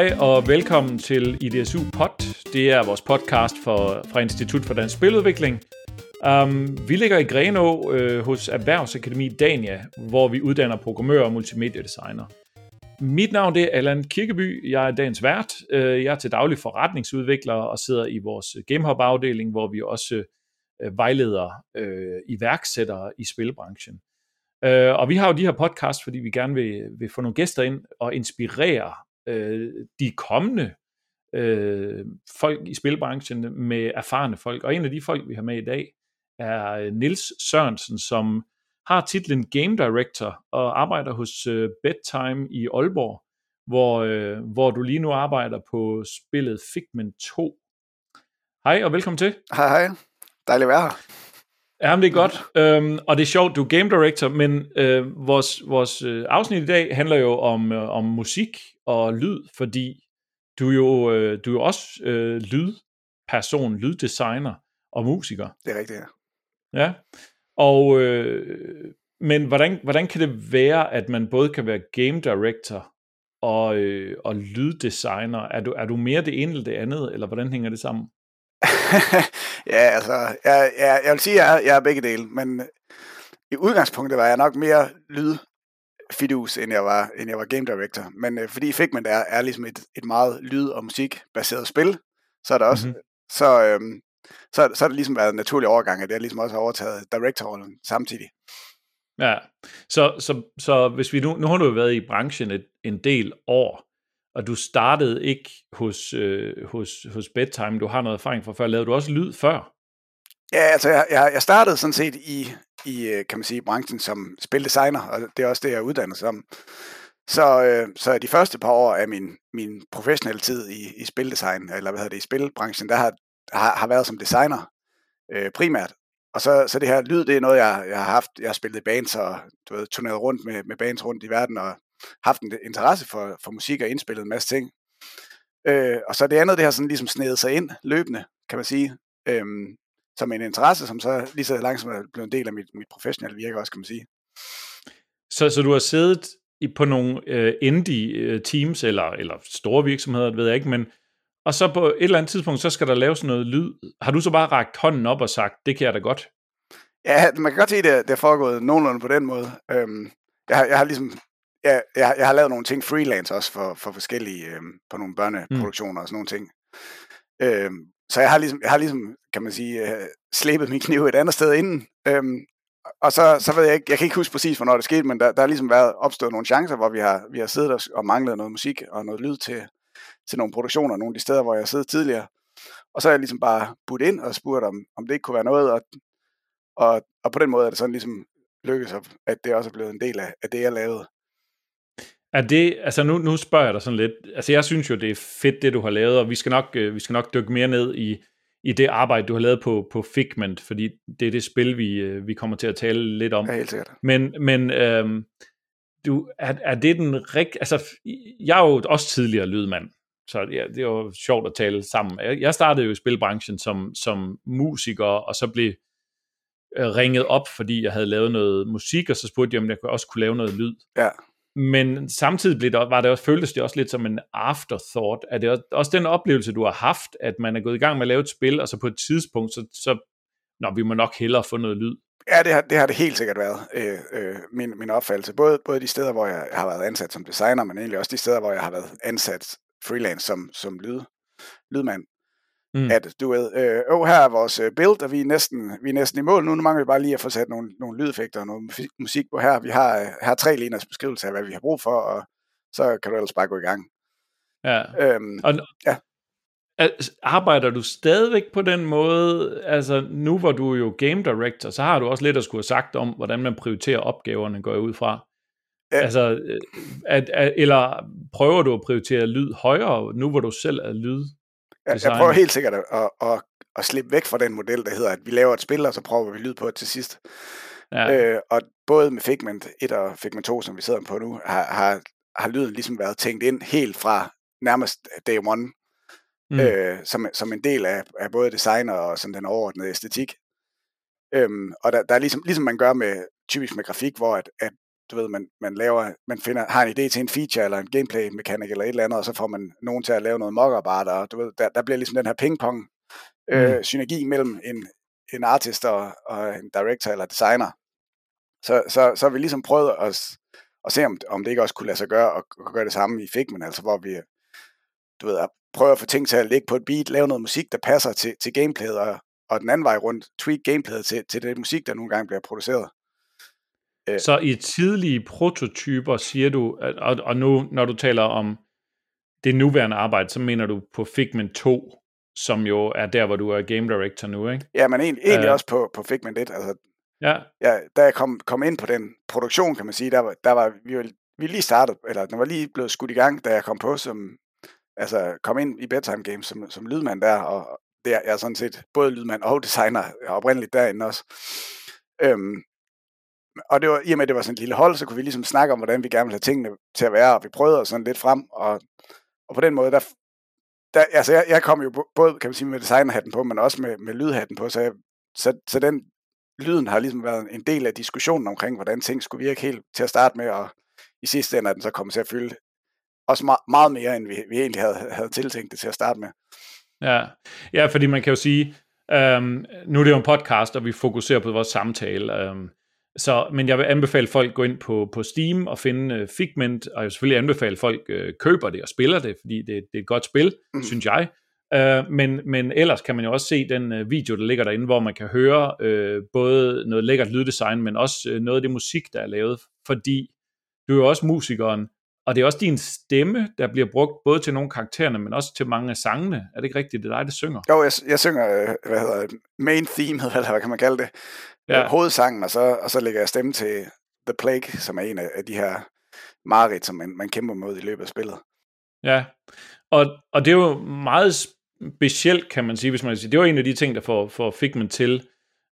Hej og velkommen til IDSU Pod. Det er vores podcast for, fra Institut for Dansk Spiludvikling. Um, vi ligger i Grenå øh, hos Erhvervsakademi Dania, hvor vi uddanner programmører og multimediedesigner. Mit navn det er Allan Kirkeby. Jeg er dagens vært. Øh, jeg er til daglig forretningsudvikler og sidder i vores GameHub-afdeling, hvor vi også øh, vejleder øh, iværksættere i spilbranchen. Øh, og vi har jo de her podcast, fordi vi gerne vil, vil få nogle gæster ind og inspirere øh, de kommende øh, folk i spilbranchen med erfarne folk. Og en af de folk, vi har med i dag, er øh, Nils Sørensen, som har titlen Game Director og arbejder hos øh, Bedtime i Aalborg, hvor, øh, hvor du lige nu arbejder på spillet Figment 2. Hej og velkommen til. Hej hej. Dejligt at være her. Ja, det er godt. Øhm, og det er sjovt, du er game director, men øh, vores, vores øh, afsnit i dag handler jo om, øh, om musik og lyd, fordi du er jo, øh, du er jo også øh, lydperson, lyddesigner og musiker. Det er rigtigt, ja. Ja, og øh, men hvordan, hvordan kan det være, at man både kan være game director og, øh, og lyddesigner? Er du, er du mere det ene eller det andet, eller hvordan hænger det sammen? ja, altså, jeg, jeg, jeg vil sige, at jeg, jeg er begge dele, men i udgangspunktet var jeg nok mere lydfidus, end jeg var, end jeg var game director. Men øh, fordi Figment er, er ligesom et, et meget lyd- og musikbaseret spil, så er der også, mm-hmm. så, øhm, så, så har det ligesom været en naturlig overgang, at jeg ligesom også har overtaget director-rollen samtidig. Ja, så, så, så hvis vi nu, nu har du jo været i branchen et, en del år, og du startede ikke hos, øh, hos, hos Bedtime, du har noget erfaring fra før, lavede du også lyd før? Ja, altså jeg, jeg, jeg startede sådan set i, i, øh, kan man sige, branchen som spildesigner, og det er også det, jeg er uddannet som. Så, øh, så de første par år af min, min professionelle tid i, i spildesign, eller hvad hedder det, i spilbranchen, der har, har, har været som designer øh, primært. Og så, så det her lyd, det er noget, jeg, jeg har haft. Jeg har spillet i bands og du ved, turneret rundt med, med bands rundt i verden, og haft en interesse for, for musik og indspillet en masse ting. Øh, og så det andet, det har sådan ligesom snedet sig ind løbende, kan man sige, Øhm, som en interesse, som så lige så langsomt er blevet en del af mit, mit professionelle virke også, kan man sige. Så, så du har siddet i, på nogle øh, indie øh, teams, eller, eller store virksomheder, det ved jeg ikke, men og så på et eller andet tidspunkt, så skal der laves noget lyd. Har du så bare rakt hånden op og sagt, det kan jeg da godt? Ja, man kan godt se, at det, det er foregået nogenlunde på den måde. Øhm, jeg, har, jeg har ligesom jeg, jeg, jeg har lavet nogle ting freelance også for, for forskellige, øhm, på nogle børneproduktioner mm. og sådan nogle ting. Øhm, så jeg har ligesom, jeg har ligesom kan man sige, øh, slæbet min kniv et andet sted inden. Øhm, og så, så ved jeg ikke, jeg kan ikke huske præcis, hvornår det skete, men der, der har ligesom været opstået nogle chancer, hvor vi har, vi har siddet og, og manglet noget musik og noget lyd til, til nogle produktioner, nogle af de steder, hvor jeg har siddet tidligere. Og så har jeg ligesom bare budt ind og spurgt, om, om det ikke kunne være noget, og, og, og på den måde er det sådan ligesom lykkedes, at det også er blevet en del af, af det, jeg lavede. Er det, altså nu, nu spørger jeg dig sådan lidt, altså jeg synes jo, det er fedt, det du har lavet, og vi skal nok, øh, vi skal nok dykke mere ned i, i det arbejde, du har lavet på, på Figment, fordi det er det spil, vi, øh, vi kommer til at tale lidt om. Ja, helt sikkert. Men, men øhm, du, er, er det den rig... Altså, jeg er jo også tidligere lydmand, så ja, det jo sjovt at tale sammen. Jeg startede jo i spilbranchen som, som musiker, og så blev øh, ringet op, fordi jeg havde lavet noget musik, og så spurgte jeg, om jeg også kunne lave noget lyd. Ja. Men samtidig blev det, var det også, føltes det også lidt som en afterthought. Er det også den oplevelse, du har haft, at man er gået i gang med at lave et spil, og så på et tidspunkt, så, så når vi må nok hellere få noget lyd? Ja, det har det, har det helt sikkert været, øh, øh, min, min opfattelse. Både, både de steder, hvor jeg har været ansat som designer, men egentlig også de steder, hvor jeg har været ansat freelance som, som lyd, lydmand. Mm. At du ved, øh, oh, her er vores øh, build, og vi er, næsten, vi er næsten i mål nu. Nu mangler vi bare lige at få sat nogle, nogle lydeffekter og noget musik på her. Vi har, øh, her tre linjers beskrivelse af, hvad vi har brug for, og så kan du ellers bare gå i gang. Ja. Øhm, og, ja. Arbejder du stadigvæk på den måde, altså nu hvor du er jo game director, så har du også lidt at skulle have sagt om, hvordan man prioriterer opgaverne, går jeg ud fra. Ja. Altså, øh, at, at, eller prøver du at prioritere lyd højere, nu hvor du selv er lyd? Jeg, jeg prøver helt sikkert at, at, at, at slippe væk fra den model, der hedder, at vi laver et spil, og så prøver vi lyd på det til sidst. Ja. Øh, og både med Figment 1 og Figment 2, som vi sidder på nu, har, har, har lyden ligesom været tænkt ind helt fra nærmest day one, mm. øh, som, som en del af, af både design og sådan den overordnede æstetik. Øhm, og der, der er ligesom, ligesom man gør med typisk med grafik, hvor at, at du ved, man, man laver, man finder, har en idé til en feature, eller en gameplay mekanik, eller et eller andet, og så får man nogen til at lave noget mock og du ved, der, der bliver ligesom den her pingpong øh, mm. synergi mellem en, en artist og, og en director eller designer. Så, så, så har vi ligesom prøvet at, at se, om, om det ikke også kunne lade sig gøre, og, og gøre det samme i Figment, altså hvor vi, du ved, prøver at få ting til at ligge på et beat, lave noget musik, der passer til, til gameplayet, og, og den anden vej rundt, tweak gameplayet til, til det musik, der nogle gange bliver produceret. Øh. Så i tidlige prototyper siger du, og, og nu når du taler om det nuværende arbejde, så mener du på Figment 2, som jo er der, hvor du er game director nu, ikke? Ja, men egentlig, egentlig uh, også på, på Figment 1. Altså, ja. ja. Da jeg kom, kom ind på den produktion, kan man sige, der var, der var vi, var, vi lige startet, eller den var lige blevet skudt i gang, da jeg kom på som, altså kom ind i Bedtime Games som, som lydmand der, og det er jeg er sådan set både lydmand og designer oprindeligt derinde også. Øhm, og det var, i og med, at det var sådan et lille hold, så kunne vi ligesom snakke om, hvordan vi gerne ville have tingene til at være, og vi prøvede sådan lidt frem, og, og på den måde, der, der altså jeg, jeg kom jo både, kan man sige, med designerhatten på, men også med, med lydhatten på, så, jeg, så, så den lyden har ligesom været en del af diskussionen omkring, hvordan ting skulle virke helt til at starte med, og i sidste ende er den så kommet til at fylde også meget, meget mere, end vi, vi egentlig havde, havde tiltænkt det til at starte med. Ja, ja fordi man kan jo sige, øhm, nu er det jo en podcast, og vi fokuserer på vores samtale, øhm, så, men jeg vil anbefale folk gå ind på, på Steam og finde uh, Figment, og jeg vil selvfølgelig anbefale folk uh, køber det og spiller det, fordi det, det er et godt spil, mm. synes jeg. Uh, men, men ellers kan man jo også se den uh, video, der ligger derinde, hvor man kan høre uh, både noget lækkert lyddesign, men også uh, noget af det musik, der er lavet, fordi du er jo også musikeren, og det er også din stemme, der bliver brugt både til nogle karaktererne, men også til mange af sangene. Er det ikke rigtigt, det er dig, der synger? Jo, jeg, jeg synger, hvad hedder det, main theme, eller hvad kan man kalde det ja. hovedsangen, og så, og så lægger jeg stemme til The Plague, som er en af, de her mareridt, som man, man kæmper mod i løbet af spillet. Ja, og, og det er jo meget specielt, kan man sige, hvis man siger. Det var en af de ting, der får, får Figment til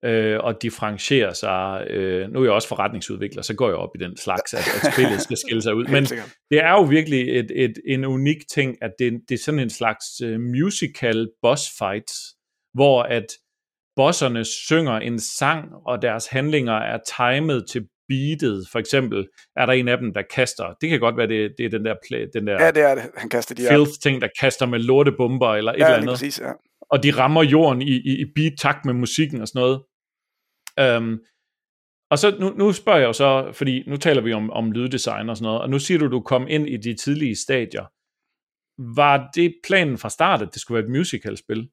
øh, at differentiere sig. Øh, nu er jeg også forretningsudvikler, så går jeg op i den slags, at, at spillet skal skille sig ud. Men det er jo virkelig et, et, en unik ting, at det, det er sådan en slags uh, musical boss fight, hvor at bosserne synger en sang, og deres handlinger er timet til beatet. For eksempel er der en af dem, der kaster, det kan godt være, det, det er den der, play, den der ja, det er det. Han kaster de filth ting, der kaster med lortebomber eller et ja, eller andet. Præcis, ja. Og de rammer jorden i, i, i beat takt med musikken og sådan noget. Um, og så nu, nu spørger jeg jo så, fordi nu taler vi om, om lyddesign og sådan noget, og nu siger du, du kom ind i de tidlige stadier. Var det planen fra start, at det skulle være et musicalspil?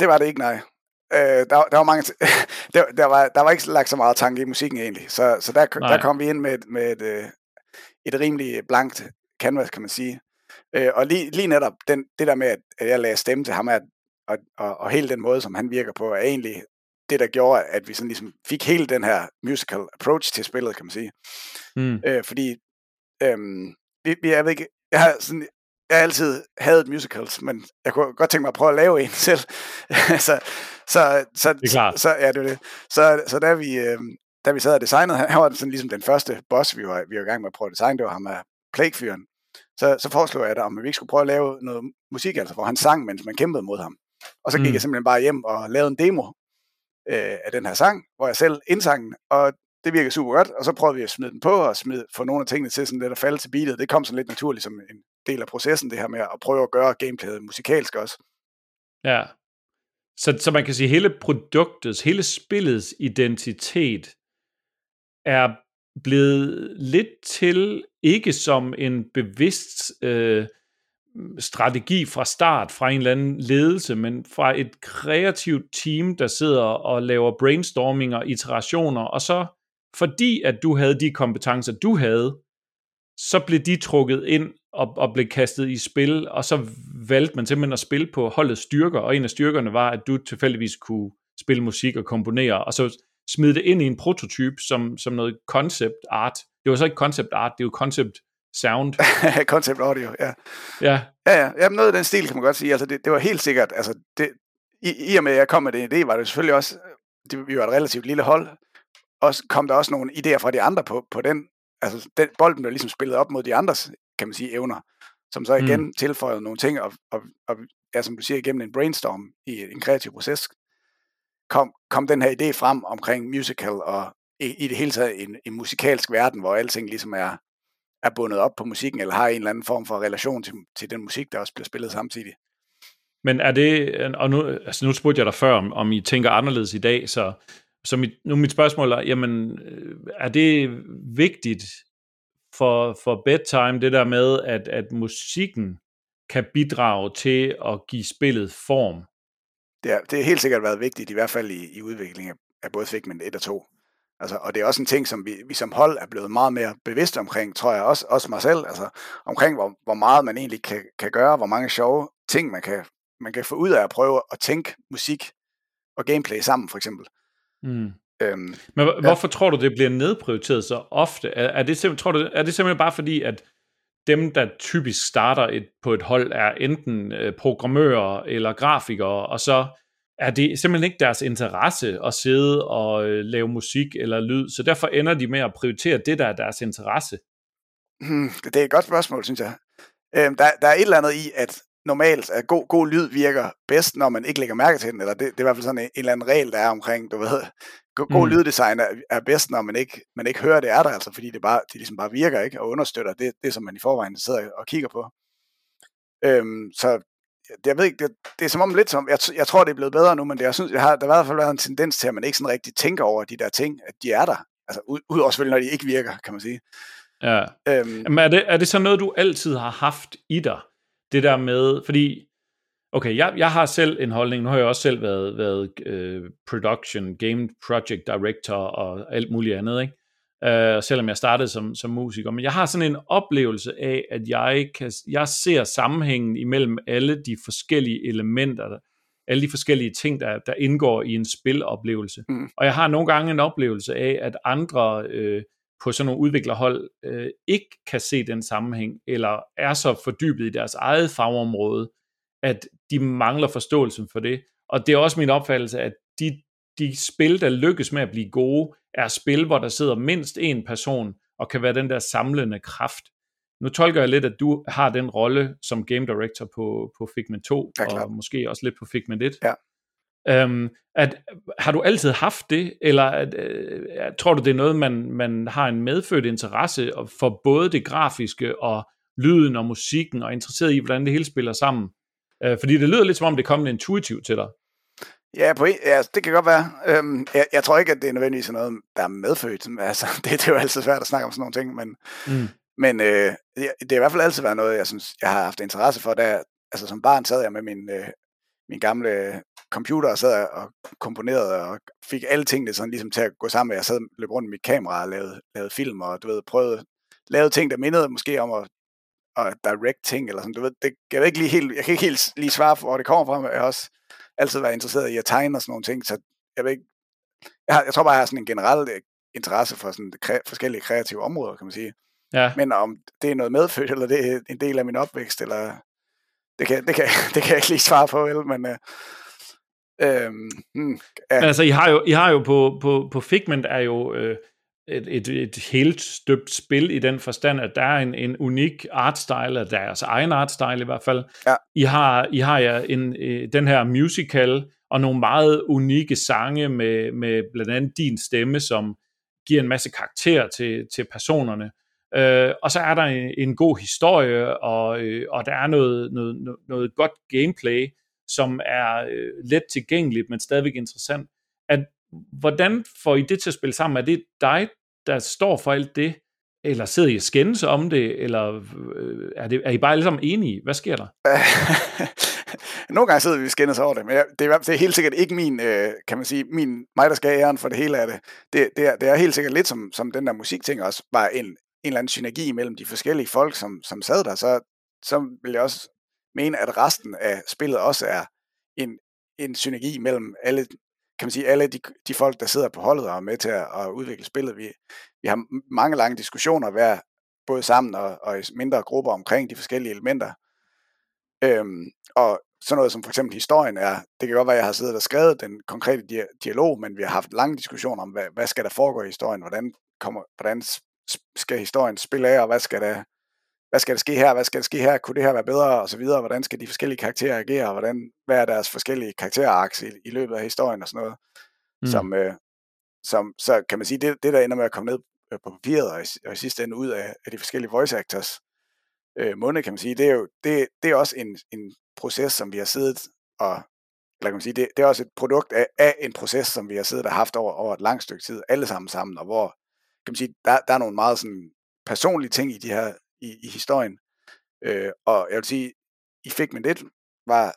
Det var det ikke, nej. Øh, der, der var mange der, der, var, der var ikke lagt så meget tanke i musikken egentlig, så, så der, der kom vi ind med, med et, øh, et rimelig blankt canvas, kan man sige. Øh, og lige, lige netop den, det der med, at jeg lagde stemme til ham, at, og, og, og hele den måde, som han virker på, er egentlig det, der gjorde, at vi sådan ligesom fik hele den her musical approach til spillet, kan man sige. Mm. Øh, fordi, øh, vi, vi, jeg ved ikke, jeg har sådan, jeg har altid hadet musicals, men jeg kunne godt tænke mig at prøve at lave en selv. så, så, så, det er klart. Så, ja, det er det. Så, så da vi, øh, da vi sad og designede, han var sådan ligesom den første boss, vi var, vi var i gang med at prøve at designe, det var ham af Plague-fyren. Så, så foreslog jeg, at om vi ikke skulle prøve at lave noget musik, altså hvor han sang, mens man kæmpede mod ham. Og så gik mm. jeg simpelthen bare hjem og lavede en demo øh, af den her sang, hvor jeg selv indsang og det virker super godt, og så prøvede vi at smide den på, og smide, få nogle af tingene til sådan lidt at falde til beatet. Det kom sådan lidt naturligt som en del af processen, det her med at prøve at gøre gameplayet musikalsk også. Ja, så, så man kan sige, hele produktets, hele spillets identitet er blevet lidt til, ikke som en bevidst øh, strategi fra start, fra en eller anden ledelse, men fra et kreativt team, der sidder og laver brainstorming og iterationer, og så fordi at du havde de kompetencer, du havde, så blev de trukket ind og, og blev kastet i spil, og så valgte man simpelthen at spille på holdets styrker, og en af styrkerne var, at du tilfældigvis kunne spille musik og komponere, og så smide det ind i en prototype som, som noget concept art. Det var så ikke concept art, det var concept sound. concept audio, ja. Ja. Ja, ja. Jamen, noget af den stil kan man godt sige. Altså, det, det var helt sikkert, altså, det, i, i og med, at jeg kom med den idé, var det selvfølgelig også, det, vi var et relativt lille hold, og kom der også nogle idéer fra de andre på, på den, altså den, bolden blev ligesom spillet op mod de andres, kan man sige, evner, som så igen mm. tilføjede nogle ting, og, og, og ja, som du siger, igennem en brainstorm i en kreativ proces, kom, kom den her idé frem omkring musical og i, i det hele taget en, en musikalsk verden, hvor alting ligesom er, er bundet op på musikken, eller har en eller anden form for relation til, til den musik, der også bliver spillet samtidig. Men er det, og nu, altså nu spurgte jeg dig før, om, om I tænker anderledes i dag, så, så mit, nu mit spørgsmål er, jamen, øh, er det vigtigt for, for bedtime, det der med, at, at musikken kan bidrage til at give spillet form? Det, er, det har helt sikkert været vigtigt, i hvert fald i, i udviklingen af, både Figment 1 og 2. Altså, og det er også en ting, som vi, vi som hold er blevet meget mere bevidste omkring, tror jeg, også, også mig selv, altså omkring, hvor, hvor meget man egentlig kan, kan gøre, hvor mange sjove ting, man kan, man kan få ud af at prøve at tænke musik og gameplay sammen, for eksempel. Mm. Øhm, Men ja. hvorfor tror du, det bliver nedprioriteret så ofte? Er, er, det tror du, er det simpelthen bare fordi, at dem, der typisk starter et, på et hold, er enten øh, programmører eller grafikere, og så er det simpelthen ikke deres interesse at sidde og øh, lave musik eller lyd, så derfor ender de med at prioritere det, der er deres interesse. Hmm, det er et godt spørgsmål, synes jeg. Øhm, der, der er et eller andet i, at normalt at god, god lyd virker bedst, når man ikke lægger mærke til den, eller det, det er i hvert fald sådan en, en eller anden regel, der er omkring, du ved, god, god mm. lyddesign er, er bedst, når man ikke, man ikke hører, det er der, altså fordi det, bare, det ligesom bare virker, ikke, og understøtter det, det, som man i forvejen sidder og kigger på. Øhm, så jeg ved ikke, det, det er som om lidt som, jeg, jeg tror, det er blevet bedre nu, men det, jeg synes, jeg har, der har i hvert fald været en tendens til, at man ikke sådan rigtig tænker over de der ting, at de er der. Altså, udover selvfølgelig, når de ikke virker, kan man sige. Ja. Øhm, men er det, er det så noget, du altid har haft i dig? Det der med, fordi, okay, jeg, jeg har selv en holdning, nu har jeg også selv været, været uh, production, game project director og alt muligt andet, ikke? Uh, selvom jeg startede som, som musiker. Men jeg har sådan en oplevelse af, at jeg, kan, jeg ser sammenhængen imellem alle de forskellige elementer, alle de forskellige ting, der, der indgår i en spiloplevelse. Mm. Og jeg har nogle gange en oplevelse af, at andre øh, på sådan nogle udviklerhold øh, ikke kan se den sammenhæng, eller er så fordybet i deres eget fagområde, at de mangler forståelsen for det. Og det er også min opfattelse, at de, de spil, der lykkes med at blive gode, er spil, hvor der sidder mindst en person, og kan være den der samlende kraft. Nu tolker jeg lidt, at du har den rolle som game director på, på Figment 2, ja, og måske også lidt på Figment 1. Ja. Øhm, at, har du altid haft det, eller at, øh, tror du, det er noget, man, man har en medfødt interesse for både det grafiske og lyden og musikken, og interesseret i, hvordan det hele spiller sammen? Øh, fordi det lyder lidt som om, det kommer intuitivt til dig. Ja, på en, ja, det kan godt være. Øhm, jeg, jeg tror ikke, at det er nødvendigvis noget, der er medfødt. Altså, det, det er jo altid svært at snakke om sådan nogle ting, men, mm. men øh, det, det har i hvert fald altid været noget, jeg synes, jeg har haft interesse for. Da, altså, som barn sad jeg med min, øh, min gamle computer og sad og komponerede og fik alle tingene sådan ligesom til at gå sammen. Jeg sad løb rundt med mit kamera og lavede, lavede film og du ved, prøvede, lavede ting, der mindede måske om at, at direct ting eller sådan. Du ved, det, jeg, ved ikke lige helt, jeg kan ikke helt lige svare for, hvor det kommer fra, men jeg har også altid været interesseret i at tegne og sådan nogle ting, så jeg ved ikke, jeg, har, jeg tror bare, jeg har sådan en generel øh, interesse for sådan kre, forskellige kreative områder, kan man sige. Ja. Men om det er noget medfødt, eller det er en del af min opvækst, eller det kan, det kan, det kan jeg ikke lige svare på, vel, men... Øh, Øhm, hmm, ja. Altså, I har jo, I har jo på, på, på Figment er jo øh, et, et, et helt støbt spil i den forstand, at der er en, en unik artstyle, at deres egen artstyle i hvert fald. Ja. I har, I har ja en, øh, den her musical og nogle meget unikke sange med, med blandt andet din stemme, som giver en masse karakter til, til personerne. Øh, og så er der en, en god historie, og, øh, og der er noget, noget, noget godt gameplay, som er øh, let tilgængeligt, men stadigvæk interessant. At, hvordan får I det til at spille sammen? Er det dig, der står for alt det, eller sidder I og skændes om det, eller øh, er, det, er I bare alle sammen enige? Hvad sker der? Nogle gange sidder vi og skændes over det, men det er, det er helt sikkert ikke min, øh, kan man sige, min, mig, der skal æren for det hele af det. Det, det, er, det er helt sikkert lidt som, som den der musikting også, var en, en eller anden synergi mellem de forskellige folk, som, som sad der, så, så vil jeg også mene, at resten af spillet også er en, en synergi mellem alle, kan man sige, alle de, de folk, der sidder på holdet og er med til at, at udvikle spillet. Vi, vi har mange lange diskussioner hver, både sammen og, og i mindre grupper omkring de forskellige elementer. Øhm, og sådan noget som for eksempel historien er, det kan godt være, at jeg har siddet og skrevet den konkrete dialog, men vi har haft lange diskussioner om, hvad, hvad skal der foregå i historien, hvordan, kommer, hvordan skal historien spille af, og hvad skal der hvad skal der ske her, hvad skal der ske her, kunne det her være bedre, og så videre, hvordan skal de forskellige karakterer agere, hvordan, hvad er deres forskellige karakterarks i, i løbet af historien og sådan noget, mm. som, øh, som, så kan man sige, det, det der ender med at komme ned øh, på papiret, og i, og i sidste ende ud af, af de forskellige voice actors øh, munde, kan man sige, det er jo det, det er også en, en proces, som vi har siddet og, eller kan man sige, det, det er også et produkt af, af en proces, som vi har siddet og haft over, over et langt stykke tid, alle sammen sammen, og hvor, kan man sige, der, der er nogle meget sådan personlige ting i de her, i, i historien, øh, og jeg vil sige, i Figment 1 var,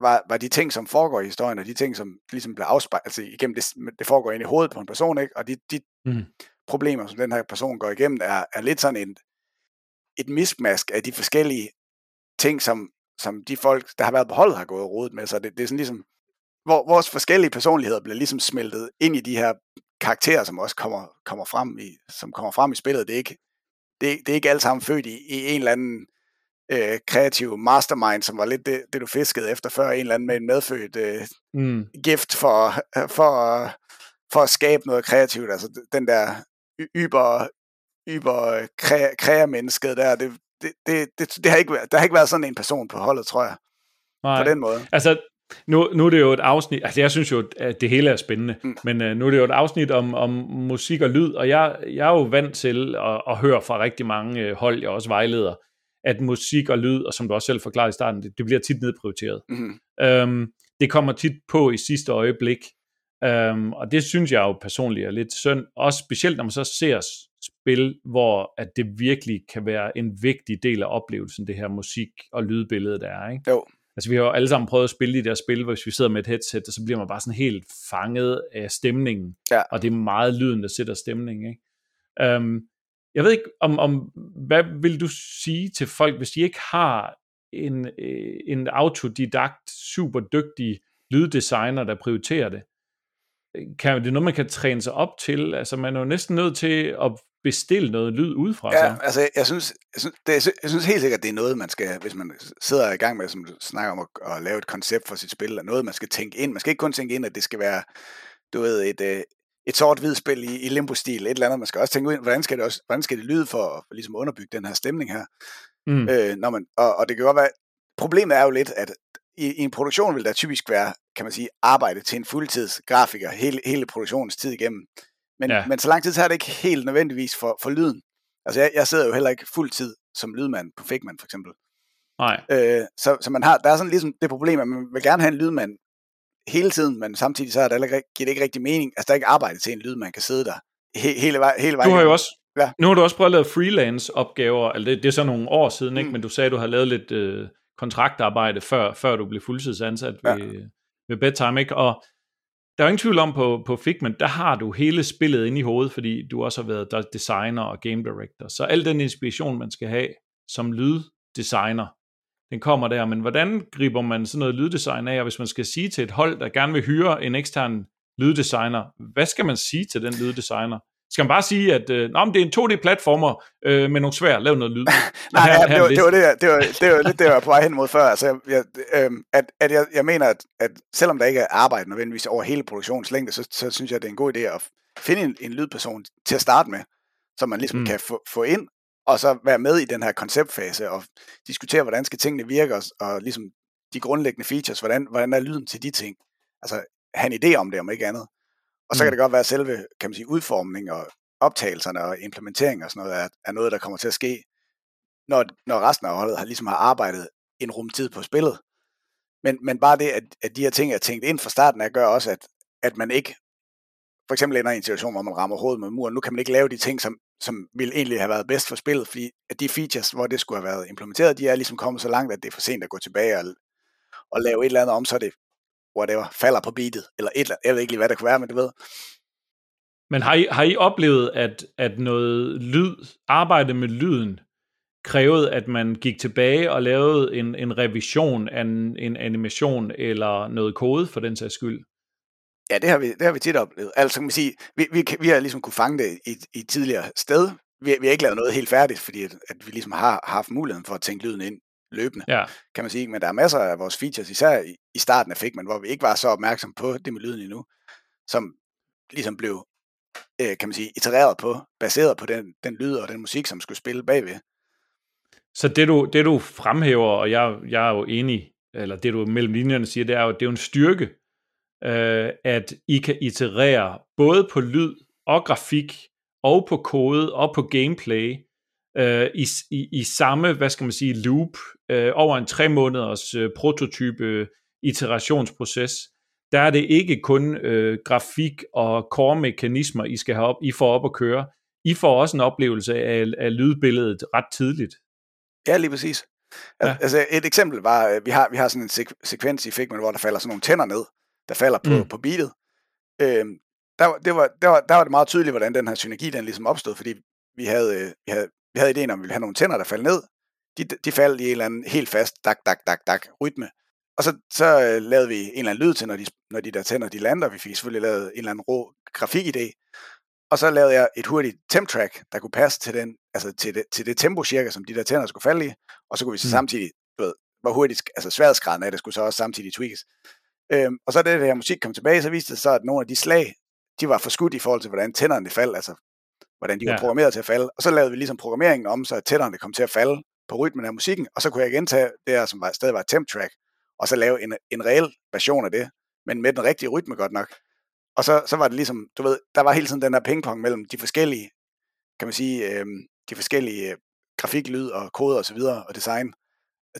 var, var de ting, som foregår i historien, og de ting, som ligesom bliver afspejlet, altså igennem det, det foregår ind i hovedet på en person, ikke? og de, de mm. problemer, som den her person går igennem, er, er lidt sådan en, et mismask af de forskellige ting, som, som de folk, der har været på holdet, har gået rodet med. Så det, det er sådan ligesom, hvor vores forskellige personligheder bliver ligesom smeltet ind i de her karakterer, som også kommer, kommer, frem, i, som kommer frem i spillet. Det er ikke, det, det er ikke alt sammen født i, i en eller anden øh, kreativ mastermind, som var lidt det, det, du fiskede efter før, en eller anden med en medfødt øh, mm. gift for, for, for at skabe noget kreativt. Altså den der yber, yber kræ, mennesket der, det, det, det, det, det har ikke, der har ikke været sådan en person på holdet, tror jeg. Nej. På den måde. Altså, nu, nu er det jo et afsnit, altså jeg synes jo, at det hele er spændende, mm. men uh, nu er det jo et afsnit om, om musik og lyd, og jeg, jeg er jo vant til at, at høre fra rigtig mange uh, hold, jeg også vejleder, at musik og lyd, og som du også selv forklarede i starten, det, det bliver tit nedprioriteret. Mm. Um, det kommer tit på i sidste øjeblik, um, og det synes jeg jo personligt er lidt synd, også specielt når man så ser spil, hvor at det virkelig kan være en vigtig del af oplevelsen, det her musik og lydbillede, der er. Ikke? Jo. Altså vi har jo alle sammen prøvet at spille de der spil, hvis vi sidder med et headset, og så bliver man bare sådan helt fanget af stemningen, ja. og det er meget lyden, der sætter stemning. Ikke? Um, jeg ved ikke, om, om hvad vil du sige til folk, hvis de ikke har en, øh, en autodidakt, super dygtig lyddesigner, der prioriterer det? Kan, det er noget, man kan træne sig op til? Altså man er jo næsten nødt til at bestille noget lyd udefra. Ja, så. altså jeg synes, jeg synes, det, jeg synes helt sikkert, det er noget, man skal, hvis man sidder i gang med, som du snakker om, at, at lave et koncept for sit spil, er noget, man skal tænke ind. Man skal ikke kun tænke ind, at det skal være, du ved, et, øh, et sort-hvid spil i, i limbo-stil, et eller andet. Man skal også tænke ind, hvordan skal det, også, hvordan skal det lyde for, for ligesom at underbygge den her stemning her. Mm. Øh, når man, og, og det kan godt være, problemet er jo lidt, at i, i en produktion vil der typisk være, kan man sige, arbejde til en fuldtids grafiker hele, hele produktionens tid igennem. Men, ja. men så lang tid er det ikke helt nødvendigvis for, for lyden. Altså jeg, jeg sidder jo heller ikke fuld tid som lydmand på Figman for eksempel. Nej. Øh, så, så man har, der er sådan ligesom det problem, at man vil gerne have en lydmand hele tiden, men samtidig så er der ikke, giver det ikke rigtig mening. Altså der er ikke arbejde til en lydmand kan sidde der he, hele, vej, hele vejen. Du har jo også, ja. nu har du også prøvet at lave freelance opgaver, altså det, det er så nogle år siden, ikke? Mm. men du sagde, at du har lavet lidt øh, kontraktarbejde, før, før du blev fuldtidsansat ja ved, bedtime, ikke? og der er ingen tvivl om på, på Figment, der har du hele spillet inde i hovedet, fordi du også har været designer og game director. Så al den inspiration, man skal have som lyddesigner, den kommer der. Men hvordan griber man sådan noget lyddesign af, og hvis man skal sige til et hold, der gerne vil hyre en ekstern lyddesigner, hvad skal man sige til den lyddesigner? Skal man bare sige, at øh, Nå, men det er en 2D-platformer øh, med nogle svær, lav noget lyd? Nej, her, ja, det, var, det, var det, det, var, det var lidt det, jeg var på vej hen mod før. Altså, jeg, øh, at, at jeg, jeg mener, at, at selvom der ikke er arbejde nødvendigvis over hele produktionens længde, så, så synes jeg, det er en god idé at finde en, en lydperson til at starte med, som man ligesom mm. kan få, få ind, og så være med i den her konceptfase, og diskutere, hvordan skal tingene virke, og, og ligesom de grundlæggende features, hvordan, hvordan er lyden til de ting. Altså, have en idé om det, om ikke andet. Og så mm. kan det godt være, at selve kan man sige, udformning og optagelserne og implementering og sådan noget er, er noget, der kommer til at ske, når, når resten af holdet har, ligesom har arbejdet en rumtid på spillet. Men, men bare det, at, at de her ting er tænkt ind fra starten af, gør også, at, at man ikke for eksempel ender i en situation, hvor man rammer hovedet med muren. Nu kan man ikke lave de ting, som, som ville egentlig have været bedst for spillet, fordi at de features, hvor det skulle have været implementeret, de er ligesom kommet så langt, at det er for sent at gå tilbage og, og lave et eller andet om, så det whatever, falder på beatet, eller et eller andet. Jeg ved ikke lige, hvad det kunne være, men du ved. Men har I, har I oplevet, at, at noget lyd, arbejde med lyden, krævede, at man gik tilbage og lavede en, en revision af en, en animation eller noget kode for den sags skyld? Ja, det har vi, det har vi tit oplevet. Altså, kan man sige, vi, vi, vi har ligesom kunne fange det i, i et tidligere sted. Vi, vi har ikke lavet noget helt færdigt, fordi at, at vi ligesom har, har haft muligheden for at tænke lyden ind løbende, ja. kan man sige. Men der er masser af vores features, især i, starten af Figma, hvor vi ikke var så opmærksom på det med lyden endnu, som ligesom blev, øh, kan man sige, itereret på, baseret på den, den lyd og den musik, som skulle spille bagved. Så det du, det du fremhæver, og jeg, jeg er jo enig, eller det du mellem linjerne siger, det er jo, det er jo en styrke øh, at I kan iterere både på lyd og grafik, og på kode og på gameplay, øh, i, i, i samme, hvad skal man sige, loop, øh, over en tre måneders øh, prototype iterationsproces, der er det ikke kun øh, grafik og core-mekanismer, I skal have op, I får op at køre. I får også en oplevelse af, af lydbilledet ret tidligt. Ja, lige præcis. Ja. Altså et eksempel var, øh, vi har, vi har sådan en sek- sekvens i Figment, hvor der falder sådan nogle tænder ned, der falder på, mm. på beatet. Øhm, der, det var, der, var, der var det meget tydeligt, hvordan den her synergi den ligesom opstod, fordi vi havde, øh, vi havde, vi havde ideen om, at vi ville have nogle tænder, der faldt ned. De, de faldt i en eller anden helt fast dak, dak, dak, dak rytme. Og så, så øh, lavede vi en eller anden lyd til, når de, når de der tænder de lander. Vi fik selvfølgelig lavet en eller anden rå grafikidé. Og så lavede jeg et hurtigt temp track, der kunne passe til, den, altså til, det, til det tempo cirka, som de der tænder skulle falde i. Og så kunne vi så mm. samtidig, du ved, hvor hurtigt, altså sværhedsgraden af det skulle så også samtidig tweakes. Øhm, og så da det her musik kom tilbage, så viste det sig, at nogle af de slag, de var forskudt i forhold til, hvordan tænderne faldt, altså hvordan de var ja. programmeret til at falde. Og så lavede vi ligesom programmeringen om, så tænderne kom til at falde på rytmen af musikken, og så kunne jeg gentage det her, som var, stadig var et temp track, og så lave en, en reel version af det, men med den rigtige rytme godt nok. Og så, så var det ligesom, du ved, der var hele tiden den der pingpong mellem de forskellige, kan man sige, øh, de forskellige øh, grafik, lyd og koder og så videre, og design.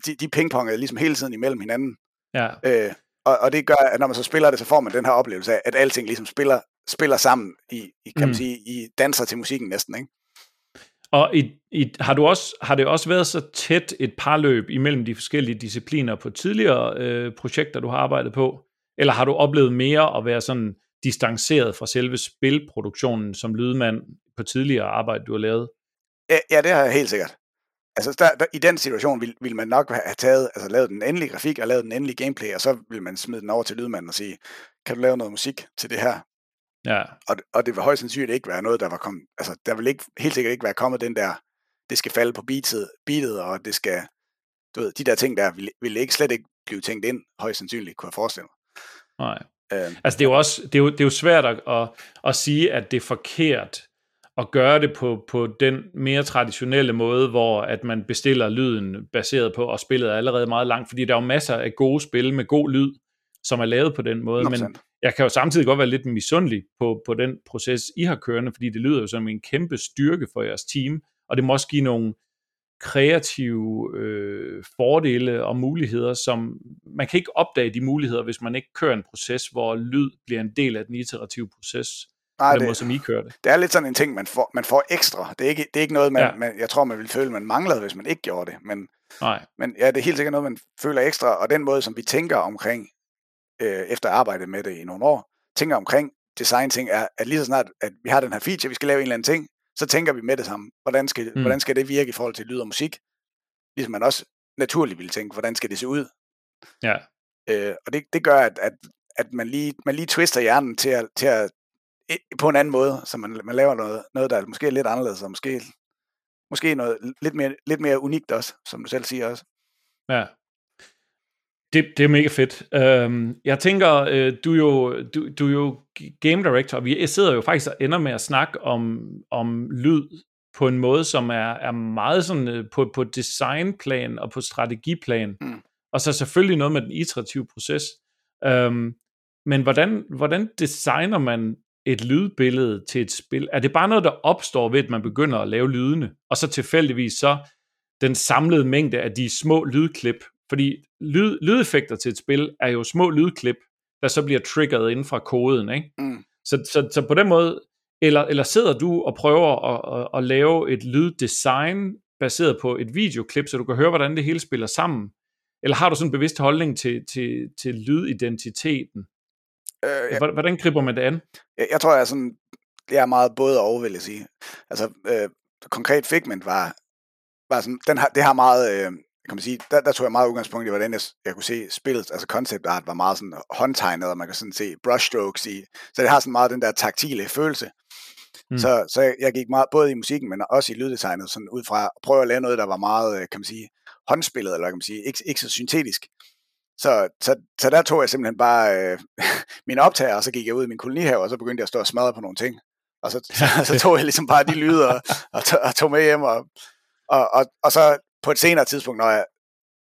De, de pingpongede ligesom hele tiden imellem hinanden. Ja. Øh, og, og det gør, at når man så spiller det, så får man den her oplevelse af, at alting ligesom spiller, spiller sammen i, i kan mm. man sige, i danser til musikken næsten, ikke? Og i, i, har, du også, har det også været så tæt et parløb imellem de forskellige discipliner på tidligere øh, projekter, du har arbejdet på? Eller har du oplevet mere at være sådan distanceret fra selve spilproduktionen som lydmand på tidligere arbejde, du har lavet? Ja, ja det har jeg helt sikkert. Altså der, der, i den situation vil, vil man nok have taget, altså lavet den endelige grafik og lavet den endelige gameplay, og så vil man smide den over til lydmanden og sige, kan du lave noget musik til det her? Ja. Og, og det vil højst sandsynligt ikke være noget, der var kommet, altså der vil ikke, helt sikkert ikke være kommet den der, det skal falde på beatet, beatet og det skal, du ved, de der ting der vil, vil ikke slet ikke blive tænkt ind, højst sandsynligt, kunne jeg forestille mig. Nej. Øh, altså det er jo også, det er jo, det er jo svært at, at, at sige, at det er forkert at gøre det på, på den mere traditionelle måde, hvor at man bestiller lyden baseret på, og spillet er allerede meget langt, fordi der er jo masser af gode spil med god lyd, som er lavet på den måde, 100%. men jeg kan jo samtidig godt være lidt misundelig på, på den proces, I har kørende, fordi det lyder jo som en kæmpe styrke for jeres team, og det må også give nogle kreative øh, fordele og muligheder, som man kan ikke opdage de muligheder, hvis man ikke kører en proces, hvor lyd bliver en del af den iterative proces. Nej, det, måde, som I kører det. det er lidt sådan en ting, man får, man får ekstra. Det er ikke, det er ikke noget, man, ja. man, jeg tror, man ville føle, man manglede, hvis man ikke gjorde det. Men, Nej. men ja, det er helt sikkert noget, man føler ekstra, og den måde, som vi tænker omkring, øh, efter at arbejde med det i nogle år, tænker omkring design ting, er, at lige så snart, at vi har den her feature, vi skal lave en eller anden ting, så tænker vi med det samme. Hvordan skal, mm. hvordan skal det virke i forhold til lyd og musik? Ligesom man også naturligt ville tænke, hvordan skal det se ud? Ja. Øh, og det, det gør, at, at, at man, lige, man lige twister hjernen til at, til at på en anden måde, så man, man laver noget, noget, der er måske lidt anderledes, og måske, måske noget lidt mere, lidt mere unikt også, som du selv siger også. Ja. Det, det er mega fedt. Uh, jeg tænker, uh, du, er jo, du, du er jo game director, og vi sidder jo faktisk og ender med at snakke om, om lyd på en måde, som er, er meget sådan uh, på, på designplan og på strategiplan, mm. og så selvfølgelig noget med den iterative proces. Um, men hvordan, hvordan designer man et lydbillede til et spil? Er det bare noget, der opstår ved, at man begynder at lave lydene, og så tilfældigvis så den samlede mængde af de små lydklip? Fordi lyd, lydeffekter til et spil er jo små lydklip, der så bliver triggeret inden fra koden, ikke? Mm. Så, så, så på den måde, eller, eller sidder du og prøver at, at, at lave et lyddesign baseret på et videoklip, så du kan høre, hvordan det hele spiller sammen? Eller har du sådan en bevidst holdning til, til, til lydidentiteten? Øh, ja. Hvordan griber man det an? Jeg, jeg tror, jeg er sådan, det er meget både og, vil jeg sige. Altså, øh, konkret Figment var, var sådan, den har, det har meget, øh, kan man sige, der, der tog jeg meget udgangspunkt i, hvordan jeg, jeg kunne se spillet, altså concept art var meget sådan håndtegnet, og man kan sådan se brushstrokes i, så det har sådan meget den der taktile følelse. Mm. Så, så jeg, jeg gik meget både i musikken, men også i lyddesignet, sådan ud fra at prøve at lave noget, der var meget, øh, kan man sige, håndspillet, eller kan man sige, ikke, ikke så syntetisk. Så, så, så der tog jeg simpelthen bare øh, min optager, og så gik jeg ud i min kolonihave, og så begyndte jeg at stå og smadre på nogle ting. Og så, så, så tog jeg ligesom bare de lyde og, og, og tog med hjem, og, og, og, og så på et senere tidspunkt, når jeg,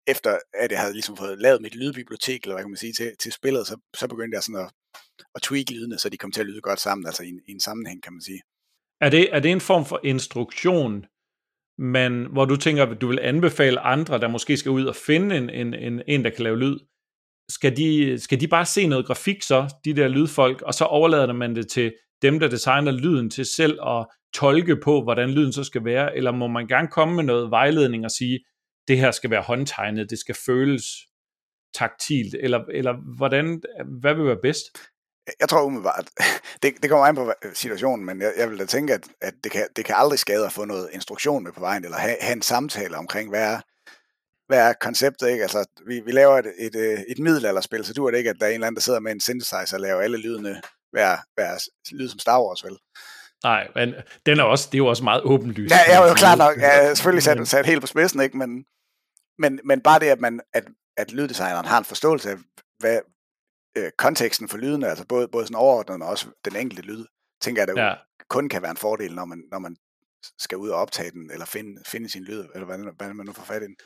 efter at jeg havde ligesom fået lavet mit lydbibliotek, eller hvad kan man sige, til, til spillet, så, så begyndte jeg sådan at, at tweak lydene, så de kom til at lyde godt sammen, altså i en, i en sammenhæng, kan man sige. Er det, er det en form for instruktion, men hvor du tænker, at du vil anbefale andre, der måske skal ud og finde en, en, en, en der kan lave lyd, skal de, skal de bare se noget grafik så, de der lydfolk, og så overlader man det til dem, der designer lyden til selv at tolke på, hvordan lyden så skal være, eller må man gerne komme med noget vejledning og sige, det her skal være håndtegnet, det skal føles taktilt, eller, eller hvordan, hvad vil være bedst? Jeg tror umiddelbart, det, det kommer an på situationen, men jeg, jeg vil da tænke, at, at det, kan, det kan aldrig skade at få noget instruktion med på vejen, eller have, have en samtale omkring, hvad er, hvad er konceptet, ikke? Altså, vi, vi laver et, et, øh, et middelalderspil, så du er det ikke, at der er en eller anden, der sidder med en synthesizer og laver alle lydene være, være lyd som Star Wars, vel? Nej, men den er også, det er jo også meget åbenlyst. Ja, jeg er jo klart nok, ja, selvfølgelig sat, sat helt på spidsen, ikke? Men, men, men bare det, at, man, at, at lyddesigneren har en forståelse af, hvad øh, konteksten for lydene, altså både, både sådan overordnet, men også den enkelte lyd, tænker jeg, at det ja. kun kan være en fordel, når man, når man skal ud og optage den, eller finde, finde sin lyd, eller hvordan, hvordan man nu får fat i den.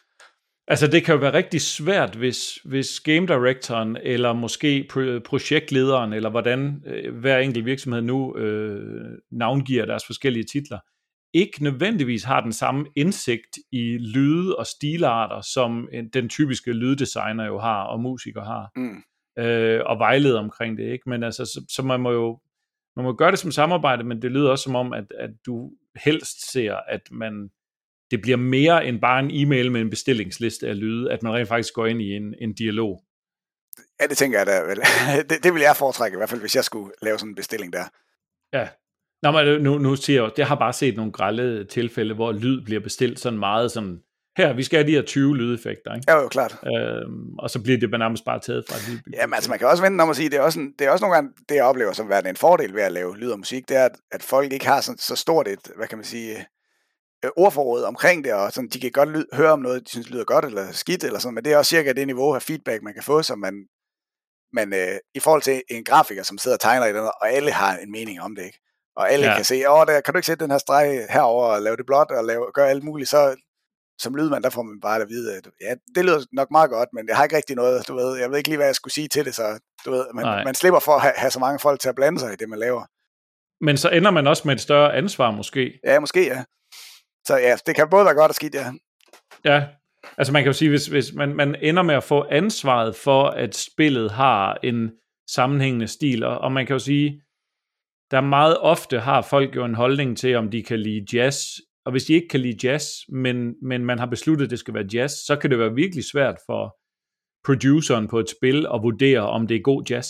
Altså det kan jo være rigtig svært, hvis, hvis game directoren, eller måske projektlederen, eller hvordan øh, hver enkelt virksomhed nu øh, navngiver deres forskellige titler, ikke nødvendigvis har den samme indsigt i lyde og stilarter, som den typiske lyddesigner jo har, og musiker har, mm. øh, og vejleder omkring det, ikke? Men altså, så, så man må jo man må gøre det som samarbejde, men det lyder også som om, at, at du helst ser, at man det bliver mere end bare en e-mail med en bestillingsliste af lyde, at man rent faktisk går ind i en, en dialog. Ja, det tænker jeg da. Vel. Det, det vil jeg foretrække, i hvert fald hvis jeg skulle lave sådan en bestilling der. Ja. Nå, men nu, nu siger jeg, jeg har bare set nogle grælde tilfælde, hvor lyd bliver bestilt sådan meget sådan, her, vi skal have de her 20 lydeffekter, ikke? Ja, jo, klart. Øhm, og så bliver det nærmest bare taget fra Ja, Jamen, altså man kan også vente om at sige, det er også, en, det er også nogle gange, det jeg oplever som værende en fordel ved at lave lyd og musik, det er, at, at folk ikke har så, så stort et, hvad kan man sige, øh, ordforråd omkring det, og sådan, de kan godt lyd, høre om noget, de synes lyder godt eller skidt, eller sådan, men det er også cirka det niveau af feedback, man kan få, så man, man øh, i forhold til en grafiker, som sidder og tegner i den, og alle har en mening om det, ikke? Og alle ja. kan se, åh, der, kan du ikke sætte den her streg herover og lave det blåt, og lave, gøre alt muligt, så som lydmand, der får man bare at vide, at ja, det lyder nok meget godt, men jeg har ikke rigtig noget, du ved, jeg ved ikke lige, hvad jeg skulle sige til det, så du ved, man, man slipper for at have, have så mange folk til at blande sig i det, man laver. Men så ender man også med et større ansvar, måske. Ja, måske, ja. Så ja, det kan både være godt og skidt, ja. Ja, altså man kan jo sige, hvis, hvis man, man ender med at få ansvaret for, at spillet har en sammenhængende stil, og, og man kan jo sige, der meget ofte har folk jo en holdning til, om de kan lide jazz, og hvis de ikke kan lide jazz, men, men man har besluttet, at det skal være jazz, så kan det være virkelig svært for produceren på et spil at vurdere, om det er god jazz.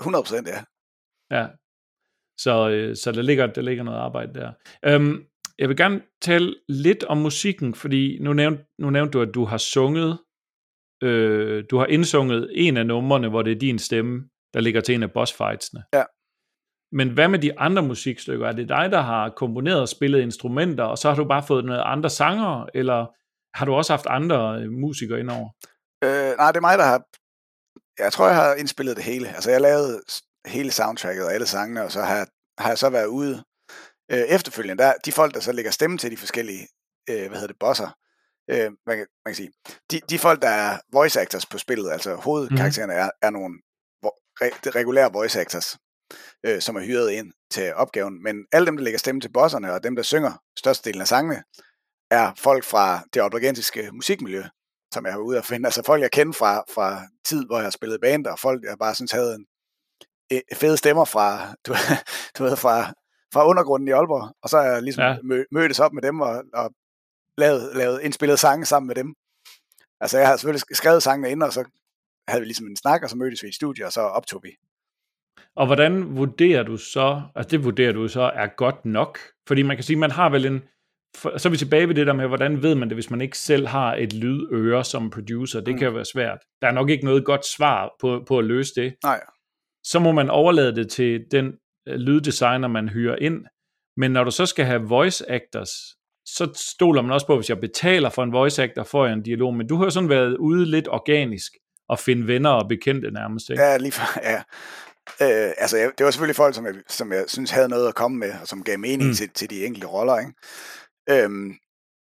100% ja. Ja, så, øh, så der, ligger, der ligger noget arbejde der. Øhm, jeg vil gerne tale lidt om musikken, fordi nu nævnte, nu nævnte du, at du har sunget, øh, du har indsunget en af numrene, hvor det er din stemme, der ligger til en af bossfightsene. Ja. Men hvad med de andre musikstykker? Er det dig, der har komponeret og spillet instrumenter, og så har du bare fået noget andre sanger, eller har du også haft andre øh, musikere indover? Øh, nej, det er mig, der har... Jeg tror, jeg har indspillet det hele. Altså, jeg lavede hele soundtracket og alle sangene, og så har, har jeg så været ude øh, efterfølgende. Der, de folk, der så lægger stemme til de forskellige, øh, hvad hedder det, bosser, øh, man, kan, man kan sige, de, de folk, der er voice actors på spillet, altså hovedkaraktererne mm. er, er nogle re, regulære voice actors, øh, som er hyret ind til opgaven. Men alle dem, der lægger stemme til bosserne, og dem, der synger størstedelen af sangene, er folk fra det obligantiske musikmiljø, som jeg har ude at finde. Altså folk, jeg kender fra, fra tid, hvor jeg har spillet band, og folk, jeg bare synes havde en, e, fede stemmer fra, du, du ved, fra, fra undergrunden i Aalborg, og så er jeg ligesom ja. mø, mødtes op med dem og, og lavet, lavet indspillet sange sammen med dem. Altså jeg har selvfølgelig skrevet sangene ind, og så havde vi ligesom en snak, og så mødtes vi i studiet, og så optog vi. Og hvordan vurderer du så, altså det vurderer du så er godt nok? Fordi man kan sige, man har vel en, for, så er vi tilbage ved det der med, hvordan ved man det, hvis man ikke selv har et lydøre som producer. Det mm. kan være svært. Der er nok ikke noget godt svar på, på at løse det. Nej. Så må man overlade det til den lyddesigner, man hyrer ind. Men når du så skal have voice actors, så stoler man også på, hvis jeg betaler for en voice actor, får jeg en dialog. Men du har sådan været ude lidt organisk og finde venner og bekendte nærmest. Ikke? Ja, lige for, ja. Øh, altså, jeg, det var selvfølgelig folk, som jeg, som jeg synes havde noget at komme med, og som gav mening mm. til, til de enkelte roller. Ikke? Øhm,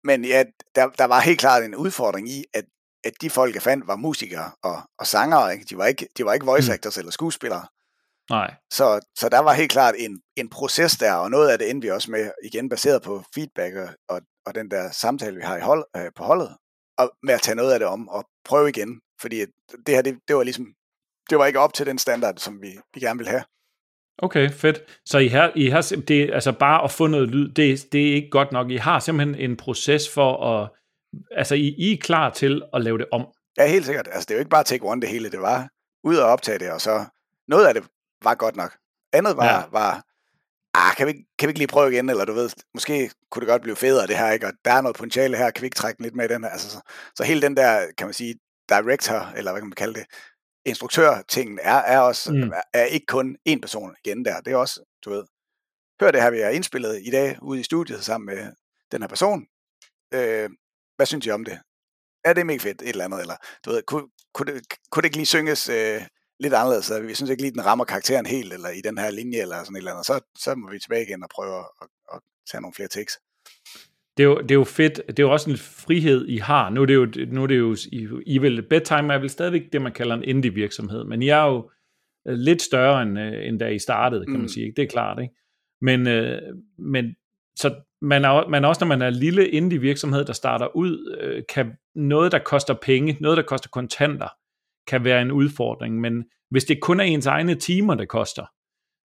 men ja, der, der var helt klart en udfordring i, at at de folk, jeg fandt, var musikere og, og sangere. Ikke? De, var ikke, de var ikke voice mm. actors mm. eller skuespillere. Nej. Så, så der var helt klart en, en proces der, og noget af det endte vi også med, igen baseret på feedback og, og, den der samtale, vi har i hold, øh, på holdet, og med at tage noget af det om og prøve igen. Fordi det her, det, det var ligesom, det var ikke op til den standard, som vi, vi gerne ville have. Okay, fedt. Så I har, I har det, altså bare at få noget lyd, det, det er ikke godt nok. I har simpelthen en proces for at, altså I, I er klar til at lave det om. Ja, helt sikkert. Altså det er jo ikke bare take one det hele, det var ud og optage det, og så noget af det var godt nok. Andet var, ja. var ah, kan vi, kan vi ikke lige prøve igen, eller du ved, måske kunne det godt blive federe det her, ikke? og der er noget potentiale her, kan vi ikke trække lidt med i den her? Altså, så, så hele den der, kan man sige, director, eller hvad kan man kalde det, instruktør-tingen er, er også mm. er ikke kun én person igen der. Det er også, du ved, hør det her, vi har indspillet i dag ude i studiet sammen med den her person. Øh, hvad synes I om det? Er det mega fedt, et eller andet? Eller, du ved, kunne, kunne, det, kunne det ikke lige synges øh, lidt anderledes? Så vi synes ikke lige, den rammer karakteren helt, eller i den her linje, eller sådan et eller andet. Så, så må vi tilbage igen og prøve at, at, tage nogle flere tekster det er, jo, det er jo fedt. Det er jo også en frihed, I har. Nu er det jo, nu er det jo I, I vil, Bedtime er vel stadigvæk det, man kalder en indie-virksomhed, men I er jo øh, lidt større, end, øh, end da I startede, kan mm. man sige. Det er klart, ikke? Men, øh, men så man er, man er også, når man er en lille indie-virksomhed, der starter ud, kan noget, der koster penge, noget, der koster kontanter, kan være en udfordring. Men hvis det kun er ens egne timer, det koster,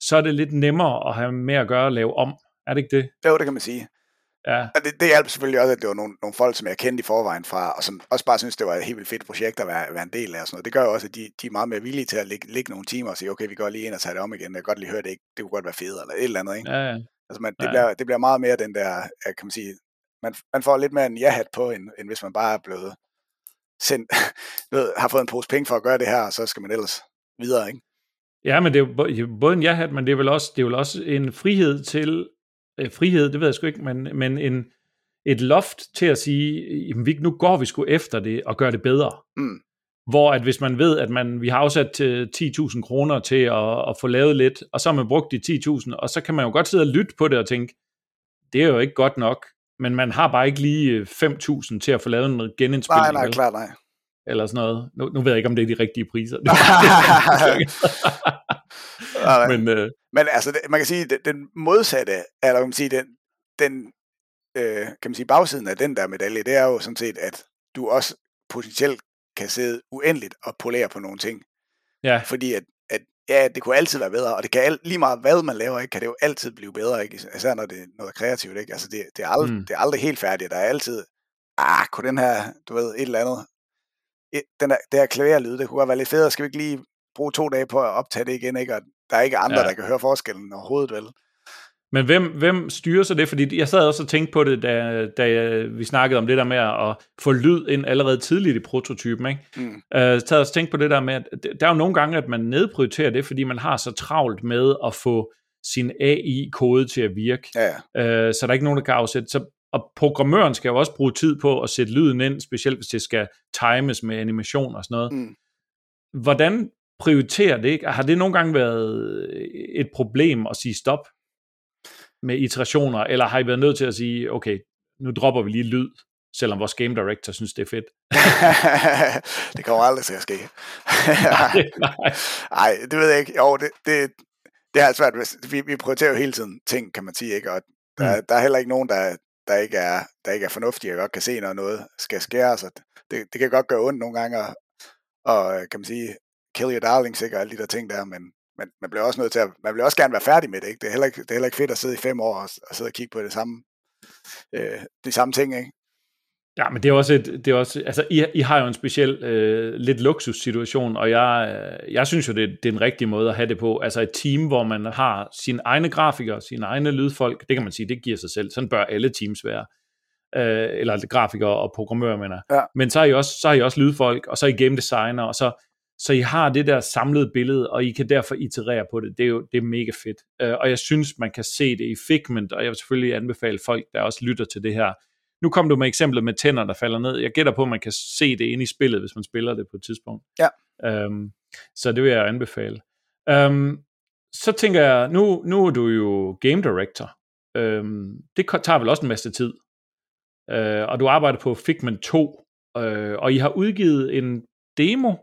så er det lidt nemmere at have med at gøre at lave om. Er det ikke det? Jo, det kan man sige. Ja. Og det, det hjalp selvfølgelig også, at det var nogle, nogle folk, som jeg kendte i forvejen fra, og som også bare synes det var et helt vildt fedt projekt at være, være en del af. Og sådan noget. Det gør jo også, at de, de er meget mere villige til at ligge, ligge nogle timer og sige, okay, vi går lige ind og tager det om igen. Jeg kan godt lige høre det ikke. Det kunne godt være fedt eller et eller andet. Ikke? Ja, ja. Altså, man, det, ja. bliver, det bliver meget mere den der, kan man sige, man, man får lidt mere en ja-hat på, end, end hvis man bare er blevet sendt, ved, har fået en pose penge for at gøre det her, og så skal man ellers videre, ikke? Ja, men det er jo både en ja-hat, men det er vel også, det er vel også en frihed til, eh, frihed, det ved jeg sgu ikke, men, men en, et loft til at sige, jamen, nu går vi sgu efter det og gør det bedre. Mm. Hvor at hvis man ved, at man, vi har afsat 10.000 kroner til at, at få lavet lidt, og så har man brugt de 10.000, og så kan man jo godt sidde og lytte på det og tænke, det er jo ikke godt nok, men man har bare ikke lige 5.000 til at få lavet en genindspilning. Nej, nej, klart nej. Eller sådan noget. Nu, nu ved jeg ikke, om det er de rigtige priser. men, øh, men altså, det, man kan sige, den, den modsatte, eller man kan sige, den, den øh, kan man sige, bagsiden af den der medalje, det er jo sådan set, at du også potentielt kan sidde uendeligt og polere på nogle ting. Ja. Fordi at, at ja, det kunne altid være bedre, og det kan alt, lige meget hvad man laver, ikke, kan det jo altid blive bedre, ikke? især når det er noget kreativt. Ikke? Altså det, det, er ald- mm. det er aldrig helt færdigt, der er altid, ah, kunne den her, du ved, et eller andet, et, den der, det her klaverlyd, det kunne godt være lidt federe, skal vi ikke lige bruge to dage på at optage det igen, ikke? og der er ikke andre, ja. der kan høre forskellen overhovedet, vel? Men hvem, hvem styrer så det? Fordi jeg sad også og tænkte på det, da, da vi snakkede om det der med at få lyd ind allerede tidligt i prototypen. Ikke? Mm. Uh, så sad også tænkt på det der med, at der er jo nogle gange, at man nedprioriterer det, fordi man har så travlt med at få sin AI-kode til at virke. Ja, ja. Uh, så der er ikke nogen, der kan afsætte. Så, og programmøren skal jo også bruge tid på at sætte lyden ind, specielt hvis det skal times med animation og sådan noget. Mm. Hvordan prioriterer det? Ikke? Har det nogle gange været et problem at sige stop? Med iterationer, eller har I været nødt til at sige, okay, nu dropper vi lige lyd, selvom vores game director synes, det er fedt? det kommer aldrig til at ske. nej, det ved jeg ikke. Jo, det, det, det er svært. Vi, vi prioriterer jo hele tiden ting, kan man sige, ikke? Og der, mm. der er heller ikke nogen, der, der, ikke er, der ikke er fornuftige og godt kan se, når noget skal skæres. Så det, det kan godt gøre ondt nogle gange, og, og kan man sige, kill your darlings, ikke? Og alle de der ting der, men men man bliver også nødt til at, man vil også gerne være færdig med det, ikke? Det er heller ikke, det er heller ikke fedt at sidde i fem år og, og sidde og kigge på det samme, øh, de samme ting, ikke? Ja, men det er også et, det er også, altså I, I har jo en speciel øh, lidt luksussituation, og jeg, øh, jeg synes jo, det, det er en rigtig måde at have det på. Altså et team, hvor man har sine egne grafikere, sine egne lydfolk, det kan man sige, det giver sig selv. Sådan bør alle teams være. Øh, eller grafikere og programmører, mener ja. Men så har, I også, så har I også lydfolk, og så er I game designer, og så så I har det der samlede billede, og I kan derfor iterere på det. Det er jo det er mega fedt. Uh, og jeg synes, man kan se det i Figment, og jeg vil selvfølgelig anbefale folk, der også lytter til det her. Nu kom du med eksemplet med tænder, der falder ned. Jeg gætter på, at man kan se det inde i spillet, hvis man spiller det på et tidspunkt. Ja. Um, så det vil jeg anbefale. Um, så tænker jeg, nu, nu er du jo game director. Um, det tager vel også en masse tid. Uh, og du arbejder på Figment 2, øh, og I har udgivet en demo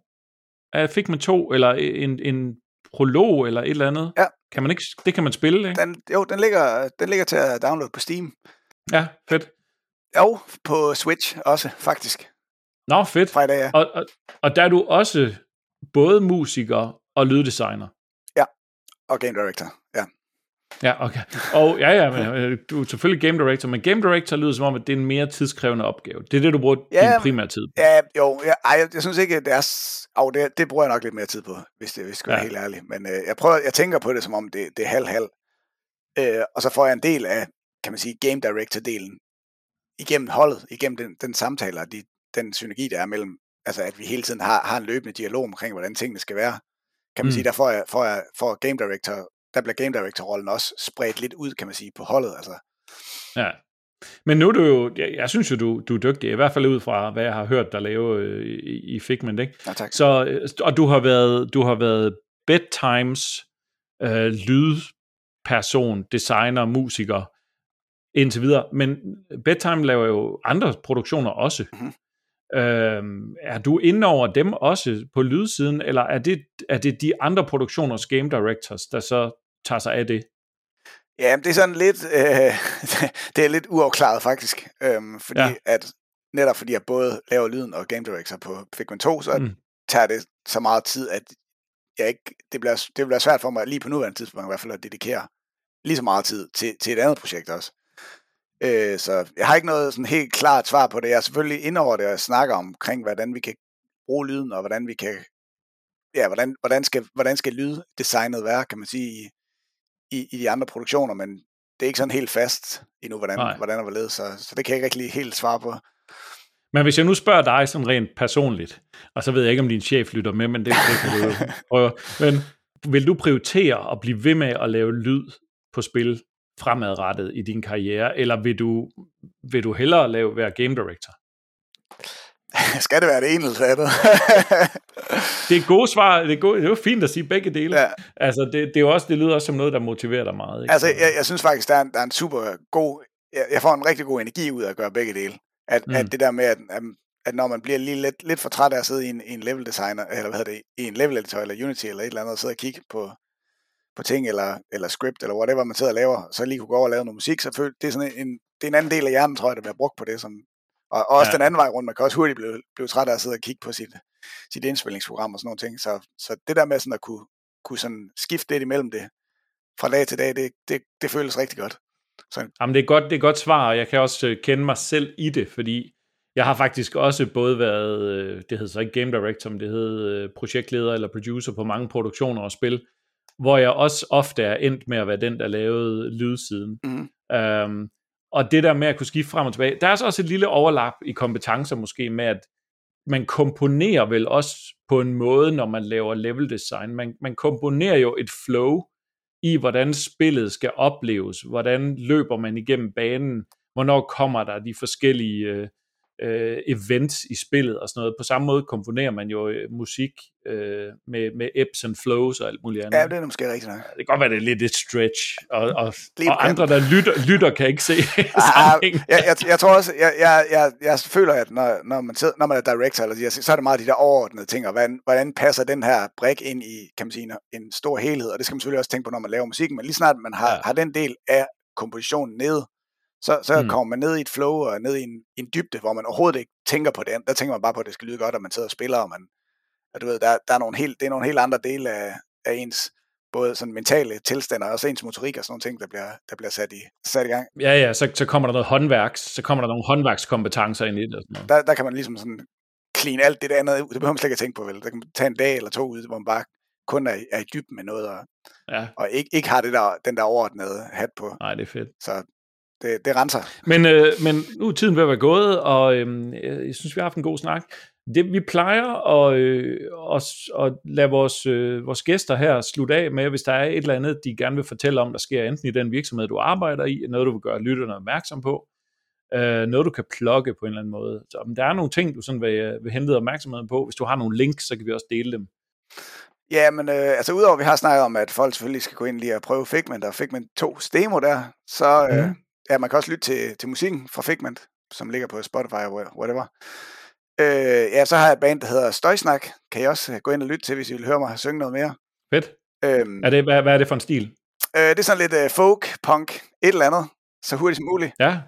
af Figment 2, eller en, en prolog, eller et eller andet. Ja. Kan man ikke, det kan man spille, ikke? Den, jo, den ligger, den ligger til at downloade på Steam. Ja, fedt. Jo, på Switch også, faktisk. Nå, fedt. Fra i dag, ja. Og, og, og der er du også både musiker og lyddesigner. Og Game Director, ja. Ja, okay. Og ja, ja, men, øh, du er selvfølgelig game director, men game director lyder som om, at det er en mere tidskrævende opgave. Det er det, du bruger Ja, din primære tid på. Ja, jo, ja, ej, jeg, jeg synes ikke, at det er... Au, det, det bruger jeg nok lidt mere tid på, hvis det hvis jeg skal være Ja. helt ærlig. Men øh, jeg, prøver, jeg tænker på det, som om det, det er halv-halv. Øh, og så får jeg en del af, kan man sige, game director-delen igennem holdet, igennem den, den samtale og de, den synergi, der er mellem, altså at vi hele tiden har, har en løbende dialog omkring, hvordan tingene skal være. Kan man mm. sige, der får jeg, får jeg får game director, der bliver game director-rollen også spredt lidt ud, kan man sige, på holdet. Altså, Ja. Men nu er du jo, jeg, jeg synes jo, du, du er dygtig, i hvert fald ud fra, hvad jeg har hørt dig lave øh, i, i Figment, ikke? ja, tak. Så, øh, og du har været, du har været bedtimes øh, lydperson, designer, musiker indtil videre. Men Bedtime laver jo andre produktioner også. Mhm. Øhm, er du inde over dem også på lydsiden, eller er det, er det de andre produktioners game directors, der så tager sig af det? Ja, det er sådan lidt, øh, det er lidt uafklaret faktisk, øhm, fordi Ja. at netop fordi jeg både laver lyden og game director på Figment 2, så Mm. tager det så meget tid, at jeg ikke, det, bliver, det bliver svært for mig lige på nuværende tidspunkt i hvert fald at dedikere lige så meget tid til, til et andet projekt også. Øh, så jeg har ikke noget sådan helt klart svar på det. Jeg er selvfølgelig inde over det og snakker omkring, hvordan vi kan bruge lyden, og hvordan vi kan, ja, hvordan, hvordan skal, hvordan skal lyddesignet være, kan man sige, i, i, i de andre produktioner, men det er ikke sådan helt fast endnu, hvordan, Nej. hvordan og hvorledes, så, så det kan jeg ikke rigtig lige helt svare på. Men hvis jeg nu spørger dig sådan rent personligt, og så ved jeg ikke, om din chef lytter med, men det, det kan du jo prøve. Men vil du prioritere at blive ved med at lave lyd på spil fremadrettet i din karriere, eller vil du, vil du hellere lave, være game director? skal det være det ene eller det andet? Det er gode svar, det er, gode, det er jo fint at sige begge dele. ja. Altså, det, det, er også, det lyder også som noget, der motiverer dig meget. Ikke? Altså, jeg, jeg synes faktisk, der er en, der er en super god... Jeg, jeg får en rigtig god energi ud af at gøre begge dele. At, Mm. at det der med, at, at, når man bliver lige lidt, lidt for træt af at sidde i en, en level designer, eller hvad hedder det, i en level editor, eller Unity, eller et eller andet, og sidde og kigge på, på ting, eller, eller script, eller whatever man sidder og laver, så lige kunne gå over og lave noget musik, så føl, det er sådan en, det er en anden del af hjernen, tror jeg, der bliver brugt på det, som, og, og også Ja. den anden vej rundt, man kan også hurtigt blive, blive træt af at sidde og kigge på sit, sit indspillingsprogram og sådan nogle ting, så, så det der med sådan at kunne, kunne sådan skifte lidt imellem det, fra dag til dag, det, det, det føles rigtig godt. Så, Jamen, det er godt, det er godt svar, og jeg kan også øh, kende mig selv i det, fordi jeg har faktisk også både været, øh, det hedder så ikke game director, men det hedder øh, projektleder eller producer på mange produktioner og spil, hvor jeg også ofte er endt med at være den, der lavede lydsiden. mm, Um, og det der med at kunne skifte frem og tilbage, der er så også et lille overlap i kompetencer måske med, at man komponerer vel også på en måde, når man laver level design. Man, man komponerer jo et flow i, hvordan spillet skal opleves, hvordan løber man igennem banen, hvornår kommer der de forskellige øh, øh, events i spillet og sådan noget. På samme måde komponerer man jo øh, musik øh, med, med ebbs and flows og alt muligt andet. ja, det er måske rigtigt nok. Det kan godt være, det er lidt et stretch, og, og, og andre, der lytter, lytter kan ikke se Ah, jeg, jeg, jeg tror også, jeg, jeg, jeg, jeg føler, at når, når, man sidder, når man er director, eller, så er det meget de der overordnede ting, og hvordan, hvordan passer den her brik ind i kan man sige, en, stor helhed, og det skal man selvfølgelig også tænke på, når man laver musikken, men lige snart man har, ja. har den del af kompositionen nede, så, så Mm. mm. kommer man ned i et flow, og ned i en, en dybde, hvor man overhovedet ikke tænker på det. Der tænker man bare på, at det skal lyde godt, og man sidder og spiller, og man, og du ved, der, der er nogle helt, det er nogle helt andre dele af, af ens både sådan mentale tilstand, og også ens motorik og sådan nogle ting, der bliver, der bliver sat, i, sat i gang. Ja, ja, så, så kommer der noget håndværks, så kommer der nogle håndværkskompetencer ind i det. Og sådan noget. der, der kan man ligesom sådan clean alt det der andet ud. Det behøver man slet ikke at tænke på, vel? Der kan man tage en dag eller to ud, hvor man bare kun er, er i dybden med noget, og, Ja, og ikke, ikke har det der, den der overordnede hat på. nej, det er fedt. Så det, det renser. Men, øh, men nu er tiden ved at være gået, og øh, jeg synes, vi har haft en god snak. Det, vi plejer at, øh, at, at lade vores, øh, vores gæster her slutte af med, hvis der er et eller andet, de gerne vil fortælle om, der sker enten i den virksomhed, du arbejder i, noget, du vil gøre lytterne opmærksom på, øh, noget, du kan plukke på en eller anden måde. Så om der er nogle ting, du sådan vil, vil hente opmærksomheden på, hvis du har nogle links, så kan vi også dele dem. Ja, men øh, altså udover at vi har snakket om, at folk selvfølgelig skal gå ind lige og prøve Figment og Figment 2 demo der, så øh, Mhm. Ja, man kan også lytte til, til musikken fra Figment, som ligger på Spotify og whatever. Øh, ja, så har jeg et band, der hedder Støjsnak. Kan I også gå ind og lytte til, hvis I vil høre mig synge noget mere. Fedt. Øhm, er det, hvad, hvad er det for en stil? Øh, det er sådan lidt uh, folk, punk, et eller andet. Så hurtigt som muligt. Ja.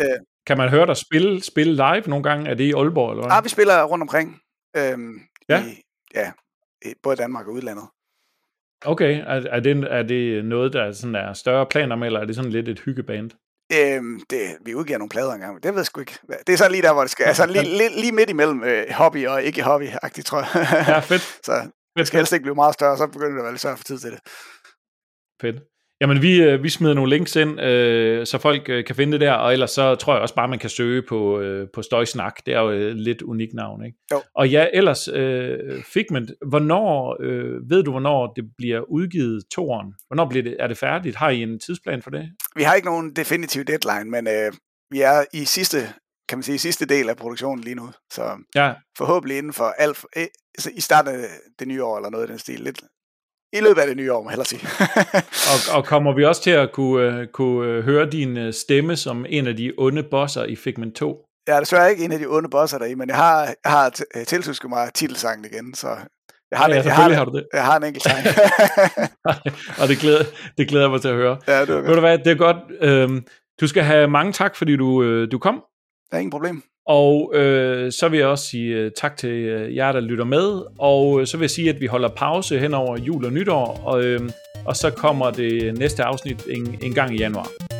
Øh, kan man høre dig spille, spille live nogle gange? Er det i Aalborg, eller hvad? Ah, vi spiller rundt omkring. Øhm, ja. I, ja, både Danmark og udlandet. Okay, er, er, det, er det noget, der sådan er større planer med, eller er det sådan lidt et hyggeband? Øhm, det, vi udgiver nogle plader engang, men det ved jeg sgu ikke. Det er sådan lige der, hvor det skal. Altså lige, lige, lige midt imellem øh, hobby og ikke hobby-agtigt, tror jeg. Ja, fedt. så det skal helst ikke blive meget større, så begynder det at være lidt svært for tid til det. Fedt. Jamen, vi, øh, vi smider nogle links ind, øh, så folk øh, kan finde det der, og ellers så tror jeg også bare, man kan søge på, øh, på Støjsnak. Det er jo et lidt unikt navn, ikke? Jo. Og ja, ellers, øh, Figment, hvornår, øh, ved du, hvornår det bliver udgivet toren? Hvornår bliver det, er det færdigt? Har I en tidsplan for det? Vi har ikke nogen definitiv deadline, men øh, vi er i sidste, kan man sige, sidste del af produktionen lige nu. Så ja. forhåbentlig inden for alt, øh, i starten af det nye år, eller noget i den stil. Lidt, i løbet af det nye år, må jeg sige. og, og kommer vi også til at kunne, uh, kunne høre din øh, stemme som en af de onde bosser i Figment 2? Jeg er desværre ikke en af de onde bosser deri, men jeg har, jeg har tiltusket mig titelsangen igen, så jeg har, ja, en, jeg har, har du det. Jeg har en enkelt sang. og det glæder, det glæder mig til at høre. Ja, det er godt. Ved du hvad, det er godt. Øhm, du skal have mange tak, fordi du, du kom. Der er ingen problem. Og øh, så vil jeg også sige øh, tak til øh, jer, der lytter med. Og øh, så vil jeg sige, at vi holder pause hen over jul og nytår. Og, øh, og så kommer det næste afsnit en, en gang i januar.